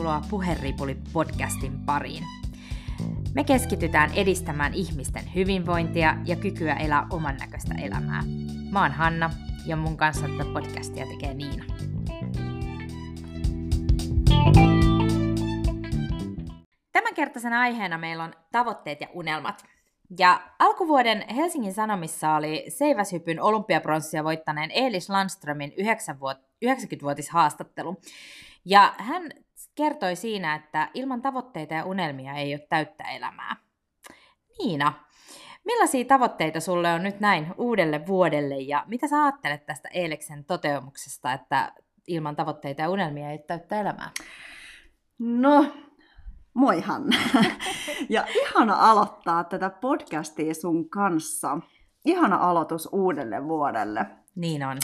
tervetuloa Puheripuli-podcastin pariin. Me keskitytään edistämään ihmisten hyvinvointia ja kykyä elää oman näköistä elämää. Mä oon Hanna ja mun kanssa tätä podcastia tekee Niina. Tämänkertaisena aiheena meillä on tavoitteet ja unelmat. Ja alkuvuoden Helsingin Sanomissa oli seiväshypyn olympiapronssia voittaneen Eelis Landströmin 90-vuotishaastattelu. Ja hän kertoi siinä, että ilman tavoitteita ja unelmia ei ole täyttä elämää. Niina, millaisia tavoitteita sulle on nyt näin uudelle vuodelle ja mitä sä ajattelet tästä Eeliksen toteamuksesta, että ilman tavoitteita ja unelmia ei ole täyttä elämää? No, moi Hanna. ja ihana aloittaa tätä podcastia sun kanssa. Ihana aloitus uudelle vuodelle. Niin on.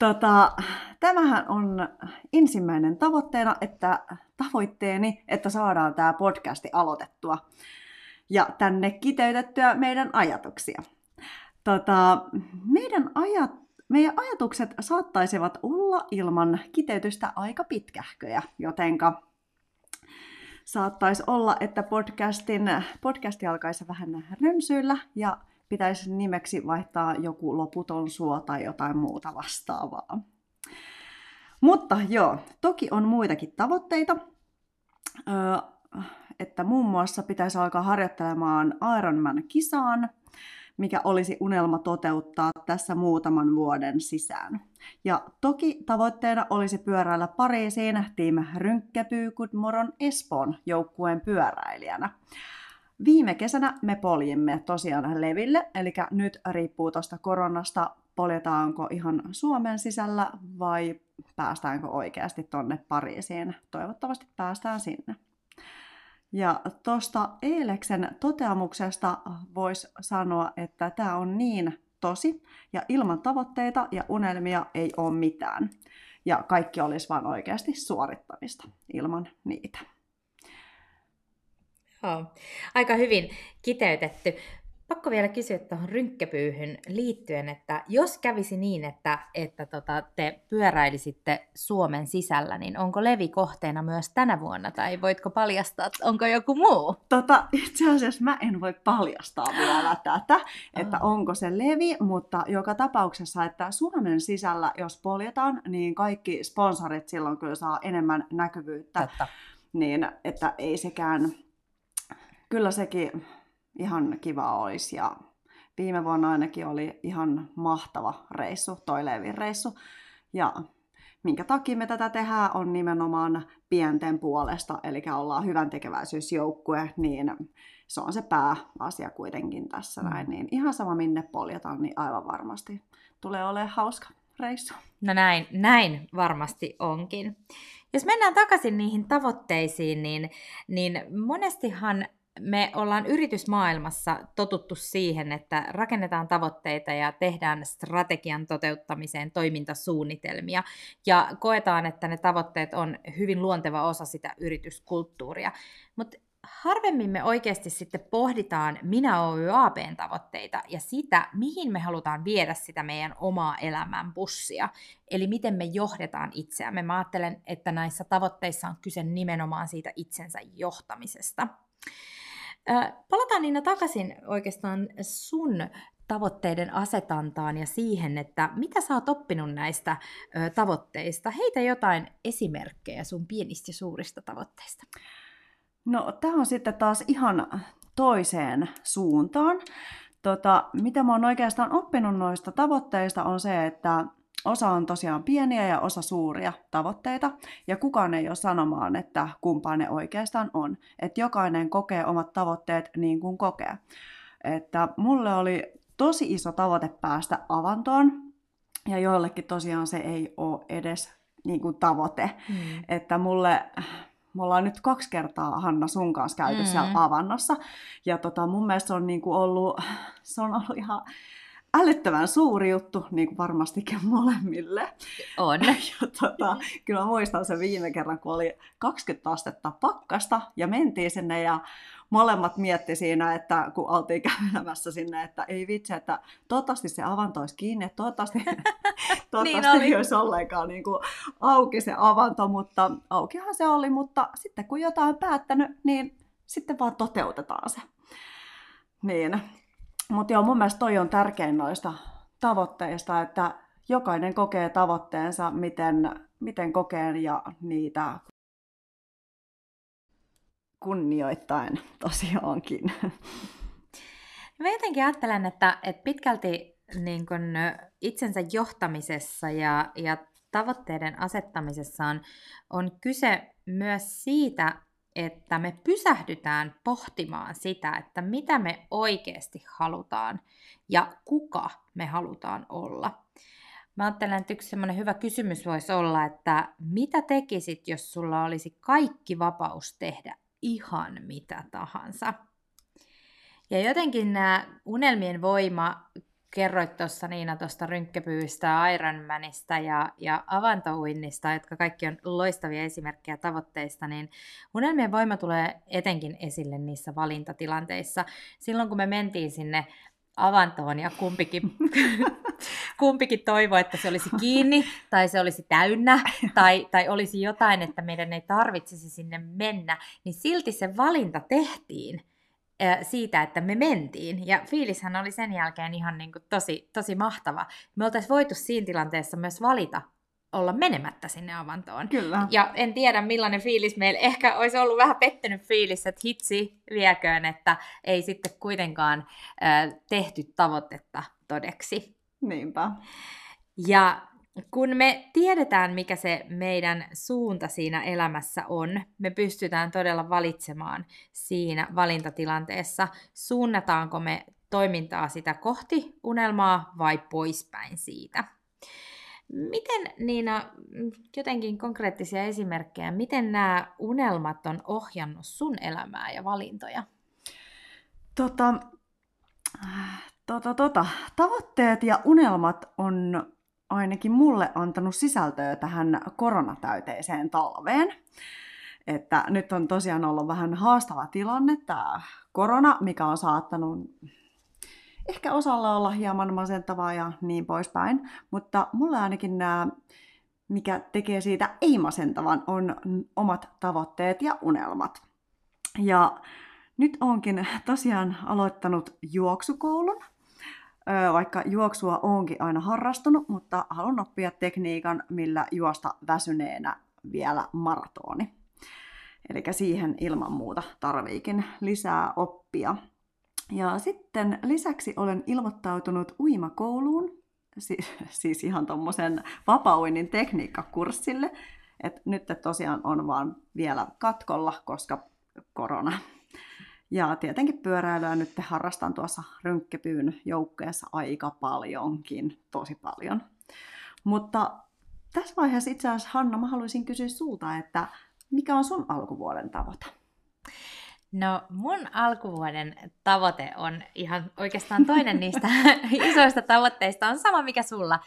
Tota, tämähän on ensimmäinen tavoitteena, että tavoitteeni, että saadaan tämä podcasti aloitettua ja tänne kiteytettyä meidän ajatuksia. Tota, meidän ajat, meidän ajatukset saattaisivat olla ilman kiteytystä aika pitkähköjä, jotenka saattaisi olla, että podcastin, podcasti alkaisi vähän rönsyillä ja pitäisi nimeksi vaihtaa joku loputon suo tai jotain muuta vastaavaa. Mutta joo, toki on muitakin tavoitteita, että muun muassa pitäisi alkaa harjoittelemaan Ironman-kisaan, mikä olisi unelma toteuttaa tässä muutaman vuoden sisään. Ja toki tavoitteena olisi pyöräillä Pariisiin Team Rynkkepyy Gudmoron Espoon joukkueen pyöräilijänä. Viime kesänä me poljimme tosiaan leville, eli nyt riippuu tuosta koronasta, poljetaanko ihan Suomen sisällä vai päästäänkö oikeasti tonne Pariisiin. Toivottavasti päästään sinne. Ja tuosta Eeleksen toteamuksesta voisi sanoa, että tämä on niin tosi, ja ilman tavoitteita ja unelmia ei ole mitään. Ja kaikki olisi vain oikeasti suorittamista ilman niitä. Joo, aika hyvin kiteytetty. Pakko vielä kysyä tuohon rynkkepyyhyn liittyen, että jos kävisi niin, että, että tota, te pyöräilisitte Suomen sisällä, niin onko Levi kohteena myös tänä vuonna, tai voitko paljastaa, että onko joku muu? Tota, itse asiassa mä en voi paljastaa vielä tätä, että oh. onko se Levi, mutta joka tapauksessa, että Suomen sisällä, jos poljetaan, niin kaikki sponsorit silloin kyllä saa enemmän näkyvyyttä, Totta. niin että ei sekään kyllä sekin ihan kiva olisi. Ja viime vuonna ainakin oli ihan mahtava reissu, toi Leevin reissu. Ja minkä takia me tätä tehdään on nimenomaan pienten puolesta, eli ollaan hyvän tekeväisyysjoukkue, niin se on se pääasia kuitenkin tässä mm. näin. Niin ihan sama minne poljetaan, niin aivan varmasti tulee olemaan hauska reissu. No näin, näin varmasti onkin. Jos mennään takaisin niihin tavoitteisiin, niin, niin monestihan me ollaan yritysmaailmassa totuttu siihen, että rakennetaan tavoitteita ja tehdään strategian toteuttamiseen toimintasuunnitelmia ja koetaan, että ne tavoitteet on hyvin luonteva osa sitä yrityskulttuuria. Mutta harvemmin me oikeasti sitten pohditaan Minä Oy APn tavoitteita ja sitä, mihin me halutaan viedä sitä meidän omaa elämän bussia. Eli miten me johdetaan itseämme. Mä ajattelen, että näissä tavoitteissa on kyse nimenomaan siitä itsensä johtamisesta. Palataan Niina takaisin oikeastaan sun tavoitteiden asetantaan ja siihen, että mitä sä oot oppinut näistä ö, tavoitteista. Heitä jotain esimerkkejä sun pienistä ja suurista tavoitteista. No tämä on sitten taas ihan toiseen suuntaan. Tota, mitä mä oon oikeastaan oppinut noista tavoitteista on se, että osa on tosiaan pieniä ja osa suuria tavoitteita, ja kukaan ei ole sanomaan, että kumpaa ne oikeastaan on. Että jokainen kokee omat tavoitteet niin kuin kokee. Että mulle oli tosi iso tavoite päästä avantoon, ja joillekin tosiaan se ei ole edes niin kuin tavoite. Mm. Että mulle, me ollaan nyt kaksi kertaa Hanna sun kanssa käyty mm. siellä avannossa, ja tota, mun mielestä se on niin kuin ollut, se on ollut ihan älyttömän suuri juttu, niin kuin varmastikin molemmille. On. Ja tota, kyllä mä muistan sen viime kerran, kun oli 20 astetta pakkasta ja mentiin sinne ja molemmat mietti siinä, että kun oltiin kävelemässä sinne, että ei vitsi, että toivottavasti se avanto olisi kiinni, että toivottavasti Toivottavasti niin ei olisi ollenkaan niin kuin auki se avanto, mutta aukihan se oli, mutta sitten kun jotain on päättänyt, niin sitten vaan toteutetaan se. Niin. Mutta joo, mun mielestä toi on tärkein noista tavoitteista, että jokainen kokee tavoitteensa, miten, miten kokee ja niitä kunnioittain tosiaankin. Mä jotenkin ajattelen, että, että pitkälti niin kun itsensä johtamisessa ja, ja tavoitteiden asettamisessa on, on kyse myös siitä, että me pysähdytään pohtimaan sitä, että mitä me oikeasti halutaan ja kuka me halutaan olla. Mä ajattelen, että yksi semmoinen hyvä kysymys voisi olla, että mitä tekisit, jos sulla olisi kaikki vapaus tehdä ihan mitä tahansa? Ja jotenkin nämä unelmien voima, kerroit tuossa Niina tuosta rynkkepyystä, Ironmanista ja, ja avantouinnista, jotka kaikki on loistavia esimerkkejä tavoitteista, niin unelmien voima tulee etenkin esille niissä valintatilanteissa. Silloin kun me mentiin sinne avantoon ja kumpikin, kumpikin toivoi, että se olisi kiinni tai se olisi täynnä tai, tai olisi jotain, että meidän ei tarvitsisi sinne mennä, niin silti se valinta tehtiin siitä, että me mentiin. Ja fiilishän oli sen jälkeen ihan niin kuin tosi, tosi mahtava. Me oltaisiin voitu siinä tilanteessa myös valita olla menemättä sinne avantoon. Kyllä. Ja en tiedä millainen fiilis meillä, ehkä olisi ollut vähän pettynyt fiilis, että hitsi vieköön, että ei sitten kuitenkaan äh, tehty tavoitetta todeksi. Niinpä. Ja kun me tiedetään, mikä se meidän suunta siinä elämässä on, me pystytään todella valitsemaan siinä valintatilanteessa, suunnataanko me toimintaa sitä kohti unelmaa vai poispäin siitä. Miten Niina, jotenkin konkreettisia esimerkkejä, miten nämä unelmat on ohjannut sun elämää ja valintoja? Tota, tota, tota. Tavoitteet ja unelmat on ainakin mulle antanut sisältöä tähän koronatäyteiseen talveen. Että nyt on tosiaan ollut vähän haastava tilanne tämä korona, mikä on saattanut ehkä osalla olla hieman masentavaa ja niin poispäin. Mutta mulle ainakin nämä, mikä tekee siitä ei-masentavan, on omat tavoitteet ja unelmat. Ja nyt onkin tosiaan aloittanut juoksukoulun vaikka juoksua onkin aina harrastunut, mutta haluan oppia tekniikan, millä juosta väsyneenä vielä maratoni. Eli siihen ilman muuta tarviikin lisää oppia. Ja sitten lisäksi olen ilmoittautunut uimakouluun, siis ihan tuommoisen vapauinnin tekniikkakurssille. Et nyt tosiaan on vaan vielä katkolla, koska korona ja tietenkin pyöräilyä nyt harrastan tuossa rynkkepyyn joukkeessa aika paljonkin, tosi paljon. Mutta tässä vaiheessa itse asiassa Hanna, mä haluaisin kysyä sulta, että mikä on sun alkuvuoden tavoite? No mun alkuvuoden tavoite on ihan oikeastaan toinen niistä isoista tavoitteista, on sama mikä sulla,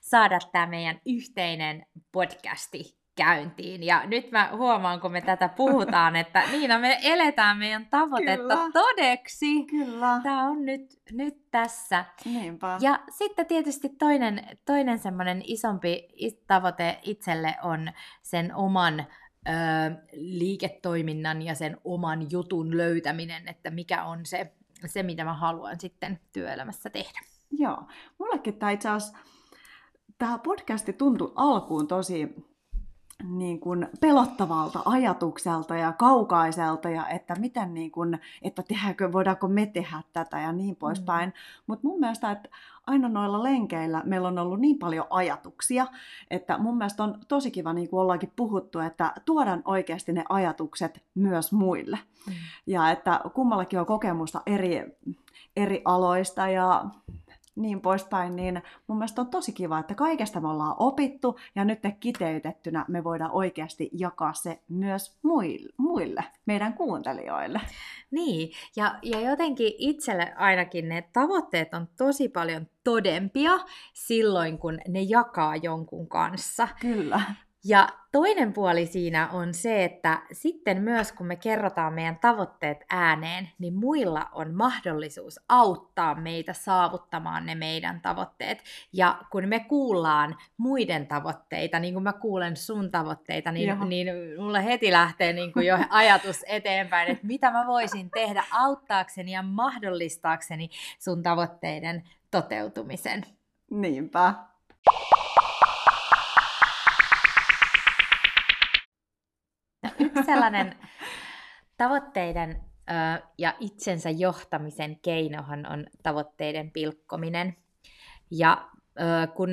saada tämä meidän yhteinen podcasti käyntiin. Ja nyt mä huomaan, kun me tätä puhutaan, että Niina, me eletään meidän tavoitetta Kyllä. todeksi. Kyllä. Tämä on nyt, nyt tässä. Niinpä. Ja sitten tietysti toinen, toinen semmoinen isompi tavoite itselle on sen oman ö, liiketoiminnan ja sen oman jutun löytäminen, että mikä on se, se mitä mä haluan sitten työelämässä tehdä. Joo, mullekin tämä itse asiassa, tämä podcasti tuntui alkuun tosi niin kuin pelottavalta ajatukselta ja kaukaiselta ja että miten niin kuin, että tehdäänkö, voidaanko me tehdä tätä ja niin poispäin. Mm. Mutta mun mielestä, että aina noilla lenkeillä meillä on ollut niin paljon ajatuksia, että mun mielestä on tosi kiva, niin kuin ollaankin puhuttu, että tuodaan oikeasti ne ajatukset myös muille. Mm. Ja että kummallakin on kokemusta eri, eri aloista ja niin poispäin, niin mun mielestä on tosi kiva, että kaikesta me ollaan opittu ja nyt kiteytettynä me voidaan oikeasti jakaa se myös muille, muille meidän kuuntelijoille. Niin, ja, ja jotenkin itselle ainakin ne tavoitteet on tosi paljon todempia silloin, kun ne jakaa jonkun kanssa. Kyllä. Ja toinen puoli siinä on se, että sitten myös kun me kerrotaan meidän tavoitteet ääneen, niin muilla on mahdollisuus auttaa meitä saavuttamaan ne meidän tavoitteet. Ja kun me kuullaan muiden tavoitteita, niin kuin mä kuulen sun tavoitteita, niin, niin mulla heti lähtee niin kuin jo ajatus eteenpäin, että mitä mä voisin tehdä auttaakseni ja mahdollistaakseni sun tavoitteiden toteutumisen. Niinpä. Yksi sellainen tavoitteiden ö, ja itsensä johtamisen keinohan on tavoitteiden pilkkominen. Ja ö, kun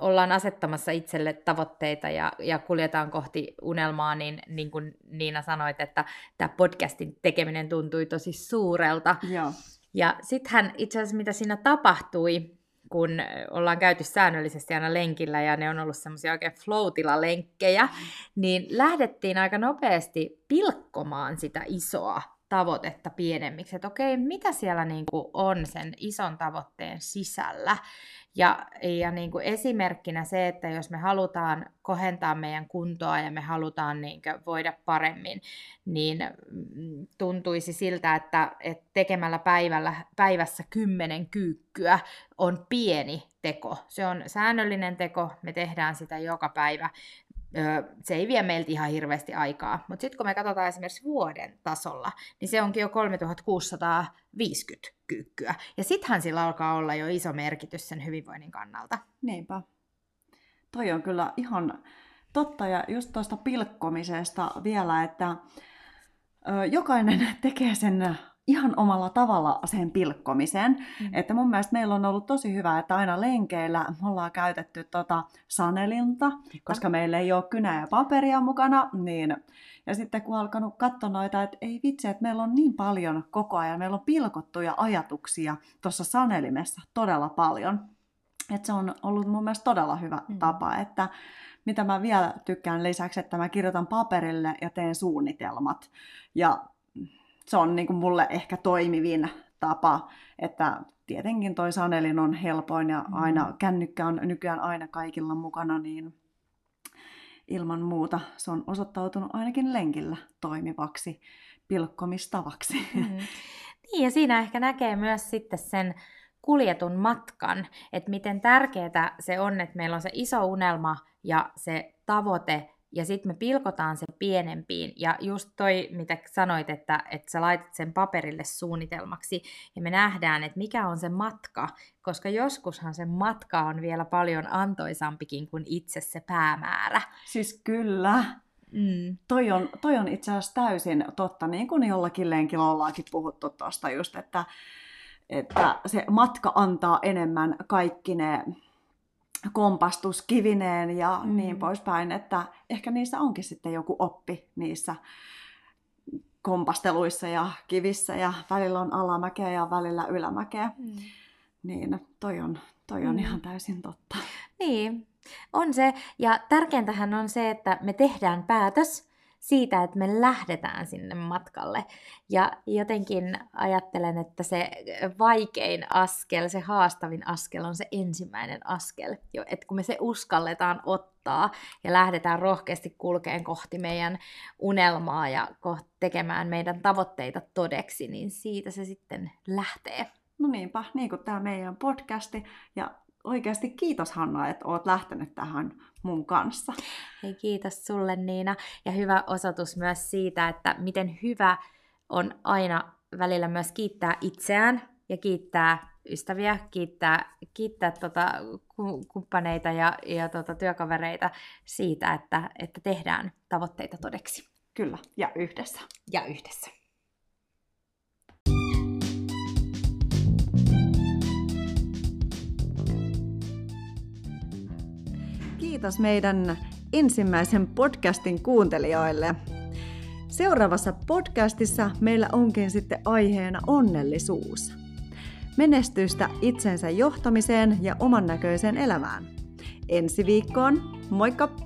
ollaan asettamassa itselle tavoitteita ja, ja kuljetaan kohti unelmaa, niin, niin kuin Niina sanoit, että tämä podcastin tekeminen tuntui tosi suurelta. Joo. Ja sittenhän itse asiassa mitä siinä tapahtui, kun ollaan käyty säännöllisesti aina lenkillä ja ne on ollut semmoisia oikein floatilla-lenkkejä, niin lähdettiin aika nopeasti pilkkomaan sitä isoa tavoitetta pienemmiksi, että okei, mitä siellä niin kuin on sen ison tavoitteen sisällä. Ja, ja niin kuin esimerkkinä se, että jos me halutaan kohentaa meidän kuntoa ja me halutaan niin kuin voida paremmin, niin mm, tuntuisi siltä, että, että tekemällä päivällä, päivässä kymmenen kyykkyä on pieni teko. Se on säännöllinen teko, me tehdään sitä joka päivä se ei vie meiltä ihan hirveästi aikaa. Mutta sitten kun me katsotaan esimerkiksi vuoden tasolla, niin se onkin jo 3650 kyykkyä. Ja sittenhän sillä alkaa olla jo iso merkitys sen hyvinvoinnin kannalta. Niinpä. Toi on kyllä ihan totta. Ja just tuosta pilkkomisesta vielä, että jokainen tekee sen ihan omalla tavalla sen pilkkomisen. Mm. Että mun mielestä meillä on ollut tosi hyvä, että aina lenkeillä me ollaan käytetty tota sanelinta, koska meillä ei ole kynää ja paperia mukana, niin ja sitten kun alkanut katsoa noita, että ei vitsi, että meillä on niin paljon koko ajan, meillä on pilkottuja ajatuksia tuossa sanelimessa todella paljon. Että se on ollut mun mielestä todella hyvä mm. tapa, että mitä mä vielä tykkään lisäksi, että mä kirjoitan paperille ja teen suunnitelmat. Ja se on niin kuin mulle ehkä toimivin tapa, että tietenkin toi Sanelin on helpoin ja aina mm. kännykkä on nykyään aina kaikilla mukana, niin ilman muuta se on osoittautunut ainakin lenkillä toimivaksi pilkkomistavaksi. Mm. Niin ja siinä ehkä näkee myös sitten sen kuljetun matkan, että miten tärkeää se on, että meillä on se iso unelma ja se tavoite ja sitten me pilkotaan se pienempiin. Ja just toi, mitä sanoit, että, että sä laitat sen paperille suunnitelmaksi, ja me nähdään, että mikä on se matka, koska joskushan se matka on vielä paljon antoisampikin kuin itse se päämäärä. Siis kyllä. Mm. Toi, on, toi on itse asiassa täysin totta, niin kuin jollakin lenkillä ollaankin puhuttu tuosta just, että, että se matka antaa enemmän kaikki ne kompastuskivineen ja mm. niin poispäin, että ehkä niissä onkin sitten joku oppi niissä kompasteluissa ja kivissä ja välillä on alamäkeä ja välillä ylämäkeä. Mm. Niin toi on, toi on mm. ihan täysin totta. Niin, on se. Ja tärkeintähän on se, että me tehdään päätös siitä, että me lähdetään sinne matkalle. Ja jotenkin ajattelen, että se vaikein askel, se haastavin askel on se ensimmäinen askel. Että kun me se uskalletaan ottaa ja lähdetään rohkeasti kulkeen kohti meidän unelmaa ja tekemään meidän tavoitteita todeksi, niin siitä se sitten lähtee. No niinpä, niin kuin tämä meidän podcasti. Ja oikeasti kiitos Hanna, että oot lähtenyt tähän mun kanssa. Hei kiitos sulle Niina ja hyvä osoitus myös siitä, että miten hyvä on aina välillä myös kiittää itseään ja kiittää ystäviä, kiittää, kiittää tota kumppaneita ja, ja tota työkavereita siitä, että, että tehdään tavoitteita todeksi. Kyllä, ja yhdessä. Ja yhdessä. Kiitos meidän ensimmäisen podcastin kuuntelijoille. Seuraavassa podcastissa meillä onkin sitten aiheena onnellisuus. Menestystä itsensä johtamiseen ja oman näköiseen elämään. Ensi viikkoon, moikka!